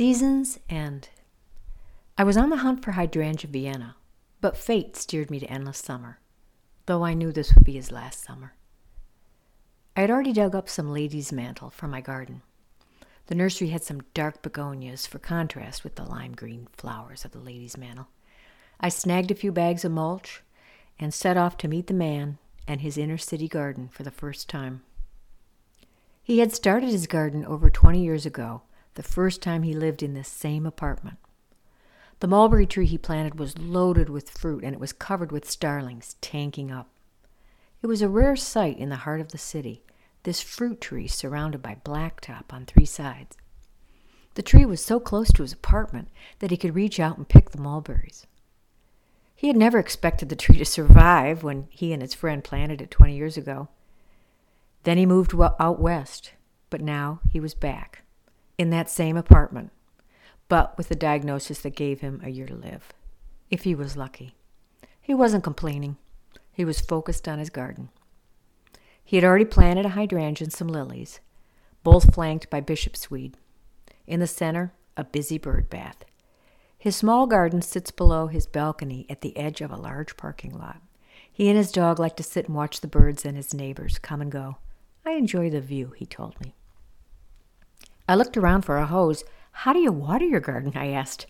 Seasons End. I was on the hunt for Hydrangea Vienna, but fate steered me to Endless Summer, though I knew this would be his last summer. I had already dug up some lady's mantle for my garden. The nursery had some dark begonias for contrast with the lime green flowers of the lady's mantle. I snagged a few bags of mulch and set off to meet the man and his inner city garden for the first time. He had started his garden over 20 years ago, the first time he lived in this same apartment. The mulberry tree he planted was loaded with fruit and it was covered with starlings, tanking up. It was a rare sight in the heart of the city, this fruit tree surrounded by blacktop on three sides. The tree was so close to his apartment that he could reach out and pick the mulberries. He had never expected the tree to survive when he and his friend planted it 20 years ago. Then he moved out west, but now he was back in that same apartment, but with a diagnosis that gave him a year to live, if he was lucky. He wasn't complaining. He was focused on his garden. He had already planted a hydrangea and some lilies, both flanked by bishopsweed. In the center, a busy bird bath. His small garden sits below his balcony at the edge of a large parking lot. He and his dog like to sit and watch the birds and his neighbors come and go. I enjoy the view, he told me. I looked around for a hose. How do you water your garden? I asked.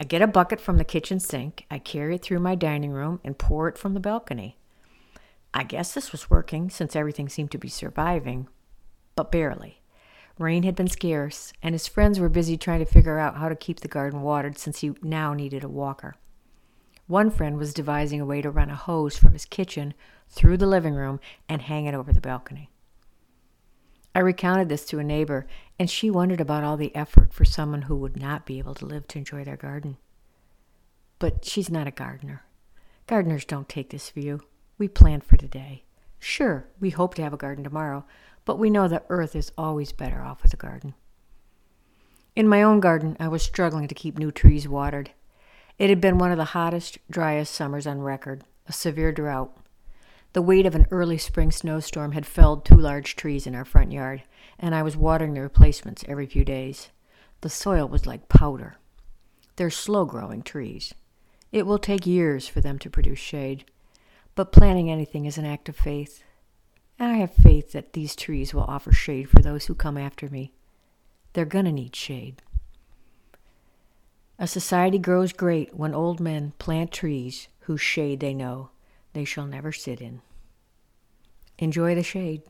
I get a bucket from the kitchen sink, I carry it through my dining room, and pour it from the balcony. I guess this was working since everything seemed to be surviving, but barely. Rain had been scarce, and his friends were busy trying to figure out how to keep the garden watered since he now needed a walker. One friend was devising a way to run a hose from his kitchen through the living room and hang it over the balcony. I recounted this to a neighbor, and she wondered about all the effort for someone who would not be able to live to enjoy their garden. But she's not a gardener. Gardeners don't take this view. We plan for today. Sure, we hope to have a garden tomorrow, but we know that earth is always better off with a garden. In my own garden, I was struggling to keep new trees watered. It had been one of the hottest, driest summers on record, a severe drought. The weight of an early spring snowstorm had felled two large trees in our front yard, and I was watering the replacements every few days. The soil was like powder. They're slow growing trees. It will take years for them to produce shade, but planting anything is an act of faith. And I have faith that these trees will offer shade for those who come after me. They're going to need shade. A society grows great when old men plant trees whose shade they know they shall never sit in. Enjoy the shade.